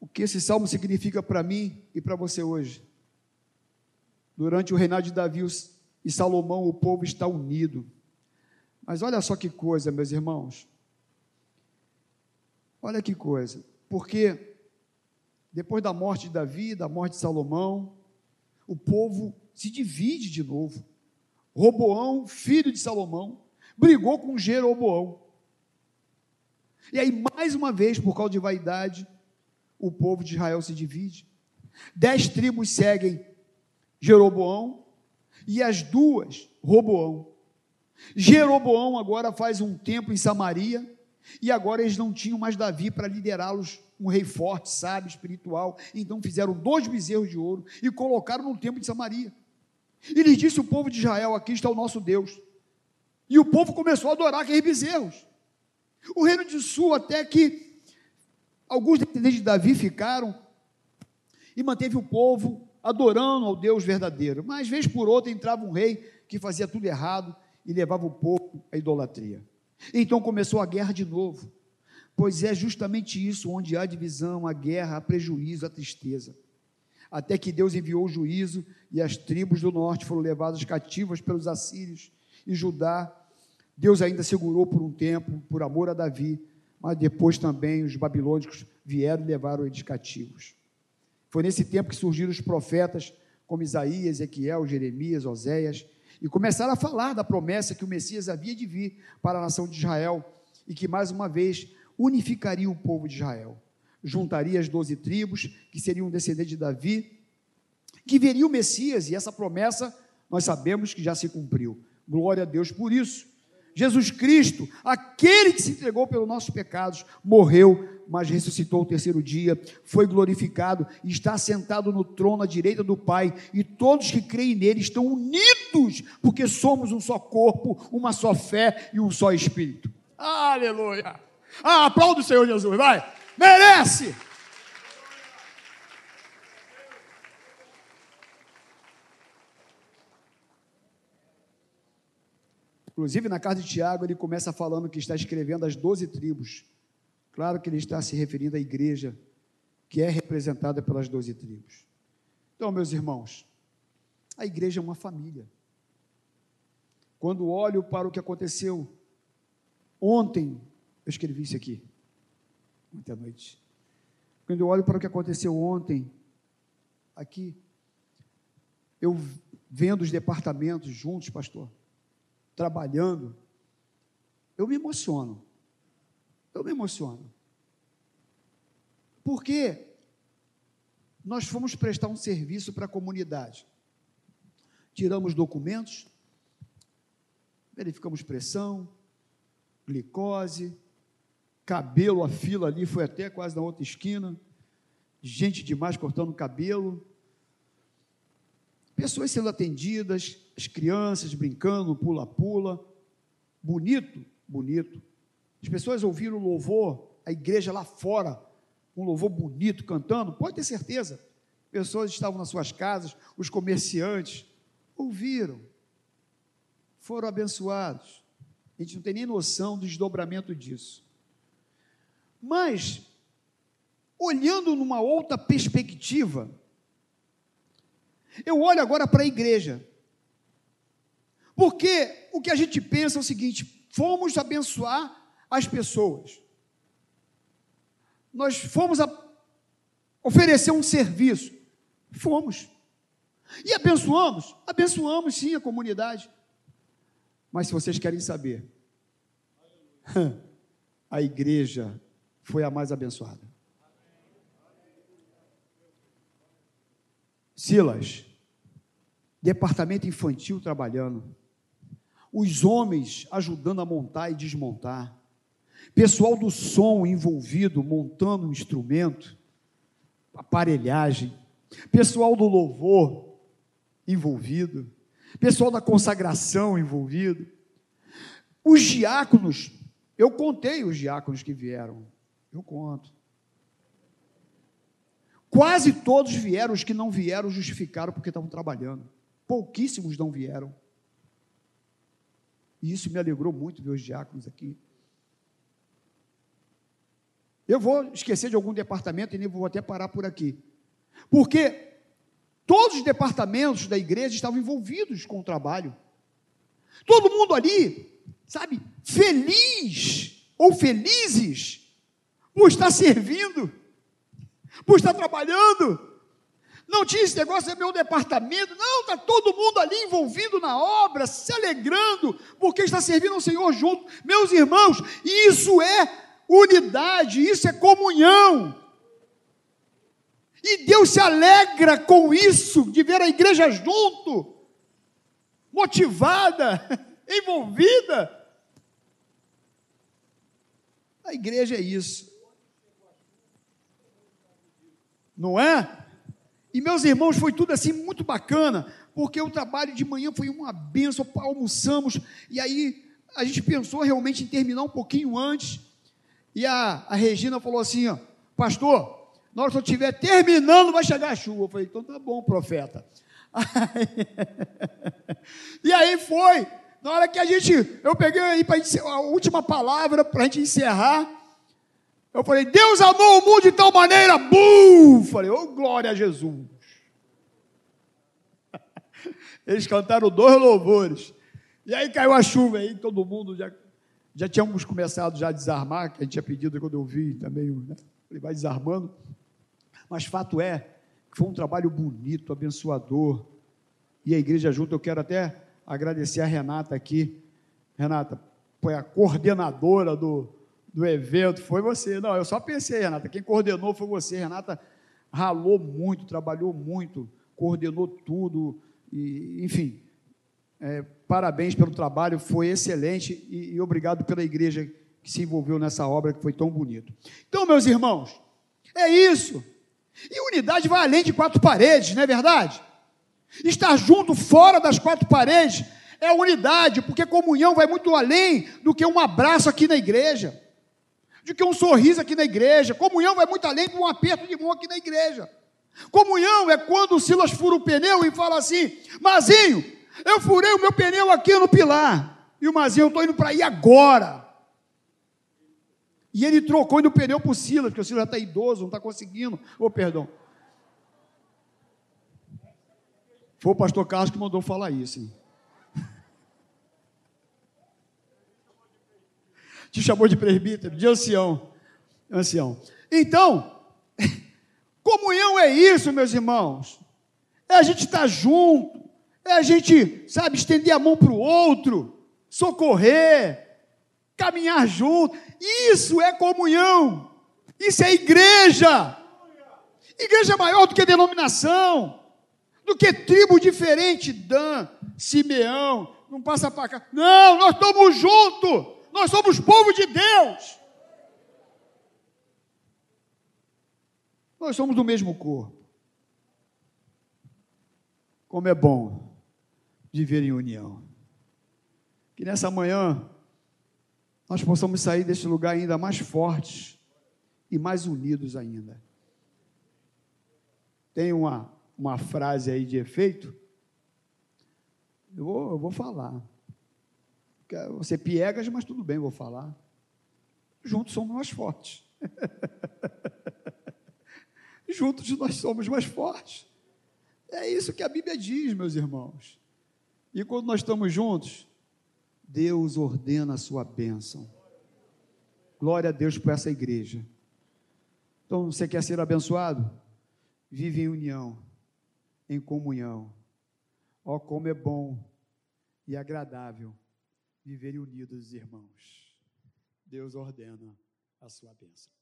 o que esse salmo significa para mim e para você hoje. Durante o reinado de Davi e Salomão, o povo está unido. Mas olha só que coisa, meus irmãos. Olha que coisa. Porque depois da morte de Davi, da morte de Salomão, o povo se divide de novo. Roboão, filho de Salomão, brigou com Jeroboão. E aí, mais uma vez, por causa de vaidade, o povo de Israel se divide. Dez tribos seguem Jeroboão e as duas Roboão. Jeroboão agora faz um tempo em Samaria e agora eles não tinham mais Davi para liderá-los, um rei forte, sábio, espiritual. Então fizeram dois bezerros de ouro e colocaram no templo de Samaria. E lhes disse o povo de Israel: Aqui está o nosso Deus. E o povo começou a adorar aqueles bezerros. O reino de Sul, até que alguns descendentes de Davi ficaram e manteve o povo adorando ao Deus verdadeiro. Mas, vez por outra, entrava um rei que fazia tudo errado e levava o povo à idolatria. Então começou a guerra de novo, pois é justamente isso onde há divisão, a guerra, a prejuízo, a tristeza. Até que Deus enviou o juízo e as tribos do norte foram levadas cativas pelos assírios e Judá. Deus ainda segurou por um tempo, por amor a Davi, mas depois também os babilônicos vieram e levaram eles cativos. Foi nesse tempo que surgiram os profetas como Isaías, Ezequiel, Jeremias, Oséias, e começaram a falar da promessa que o Messias havia de vir para a nação de Israel e que mais uma vez unificaria o povo de Israel. Juntaria as doze tribos, que seriam descendentes de Davi, que veria o Messias, e essa promessa nós sabemos que já se cumpriu. Glória a Deus por isso. Jesus Cristo, aquele que se entregou pelos nossos pecados, morreu, mas ressuscitou o terceiro dia, foi glorificado e está sentado no trono à direita do Pai, e todos que creem nele estão unidos, porque somos um só corpo, uma só fé e um só Espírito. Aleluia! Ah, aplauda o Senhor Jesus, vai! Merece! Inclusive, na carta de Tiago, ele começa falando que está escrevendo as doze tribos. Claro que ele está se referindo à igreja, que é representada pelas doze tribos. Então, meus irmãos, a igreja é uma família. Quando olho para o que aconteceu ontem, eu escrevi isso aqui, ontem à noite. Quando eu olho para o que aconteceu ontem, aqui, eu vendo os departamentos juntos, pastor, trabalhando, eu me emociono. Eu me emociono. Porque nós fomos prestar um serviço para a comunidade. Tiramos documentos, verificamos pressão, glicose, cabelo, a fila ali foi até quase na outra esquina, gente demais cortando cabelo, pessoas sendo atendidas, as crianças brincando, pula-pula, bonito, bonito. As pessoas ouviram o louvor, a igreja lá fora, um louvor bonito cantando, pode ter certeza. Pessoas estavam nas suas casas, os comerciantes ouviram, foram abençoados. A gente não tem nem noção do desdobramento disso. Mas, olhando numa outra perspectiva, eu olho agora para a igreja. Porque o que a gente pensa é o seguinte: fomos abençoar as pessoas. Nós fomos oferecer um serviço. Fomos. E abençoamos? Abençoamos sim a comunidade. Mas se vocês querem saber, a igreja foi a mais abençoada. Silas, departamento infantil trabalhando, os homens ajudando a montar e desmontar, pessoal do som envolvido montando um instrumento, aparelhagem, pessoal do louvor envolvido, pessoal da consagração envolvido, os diáconos, eu contei os diáconos que vieram, eu conto. Quase todos vieram, os que não vieram justificaram porque estavam trabalhando. Pouquíssimos não vieram. E isso me alegrou muito ver os diáconos aqui. Eu vou esquecer de algum departamento e nem vou até parar por aqui. Porque todos os departamentos da igreja estavam envolvidos com o trabalho. Todo mundo ali, sabe, feliz ou felizes por estar servindo, por estar trabalhando. Não tinha esse negócio, é meu departamento. Não, está todo mundo ali envolvido na obra, se alegrando, porque está servindo ao Senhor junto. Meus irmãos, isso é unidade, isso é comunhão. E Deus se alegra com isso, de ver a igreja junto, motivada, envolvida. A igreja é isso. Não é? E meus irmãos, foi tudo assim muito bacana, porque o trabalho de manhã foi uma benção, almoçamos, e aí a gente pensou realmente em terminar um pouquinho antes, e a, a Regina falou assim: ó, Pastor, na hora que eu estiver terminando, vai chegar a chuva. Eu falei: Então tá bom, profeta. E aí foi. Na hora que a gente, eu peguei aí para a última palavra para a gente encerrar. Eu falei, Deus amou o mundo de tal maneira, bum! Falei, oh, glória a Jesus. Eles cantaram dois louvores. E aí caiu a chuva aí, todo mundo já já tínhamos começado já a desarmar, que a gente tinha pedido quando eu vi também, né? ele vai desarmando. Mas fato é que foi um trabalho bonito, abençoador. E a igreja junto, eu quero até agradecer a Renata aqui. Renata, foi a coordenadora do, do evento, foi você. Não, eu só pensei, Renata, quem coordenou foi você. Renata ralou muito, trabalhou muito, coordenou tudo, e, enfim, é, parabéns pelo trabalho, foi excelente e, e obrigado pela igreja que se envolveu nessa obra que foi tão bonito. Então, meus irmãos, é isso. E unidade vai além de quatro paredes, não é verdade? Estar junto fora das quatro paredes é unidade, porque comunhão vai muito além do que um abraço aqui na igreja, do que um sorriso aqui na igreja. Comunhão vai muito além de um aperto de mão aqui na igreja. Comunhão é quando o Silas fura o pneu e fala assim: Mazinho, eu furei o meu pneu aqui no pilar. E o Mazinho, eu estou indo para aí agora. E ele trocou no pneu para o Silas, porque o Silas já está idoso, não está conseguindo. Ô, oh, perdão. Foi o pastor Carlos que mandou falar isso. Hein? Te chamou de presbítero, de ancião. Ancião. Então, comunhão é isso, meus irmãos. É a gente estar tá junto, é a gente, sabe, estender a mão para o outro, socorrer, caminhar junto. Isso é comunhão. Isso é igreja. Igreja é maior do que denominação, do que tribo diferente, Dan, Simeão, não passa para cá. Não, nós estamos juntos. Nós somos povo de Deus. Nós somos do mesmo corpo. Como é bom viver em união. Que nessa manhã nós possamos sair deste lugar ainda mais fortes e mais unidos ainda. Tem uma, uma frase aí de efeito, eu vou, eu vou falar. Você piegas, mas tudo bem, vou falar. Juntos somos mais fortes. Juntos nós somos mais fortes. É isso que a Bíblia diz, meus irmãos. E quando nós estamos juntos, Deus ordena a sua bênção. Glória a Deus por essa igreja. Então, você quer ser abençoado? Vive em união, em comunhão. Ó, oh, como é bom e agradável viver unidos, irmãos. Deus ordena a sua bênção.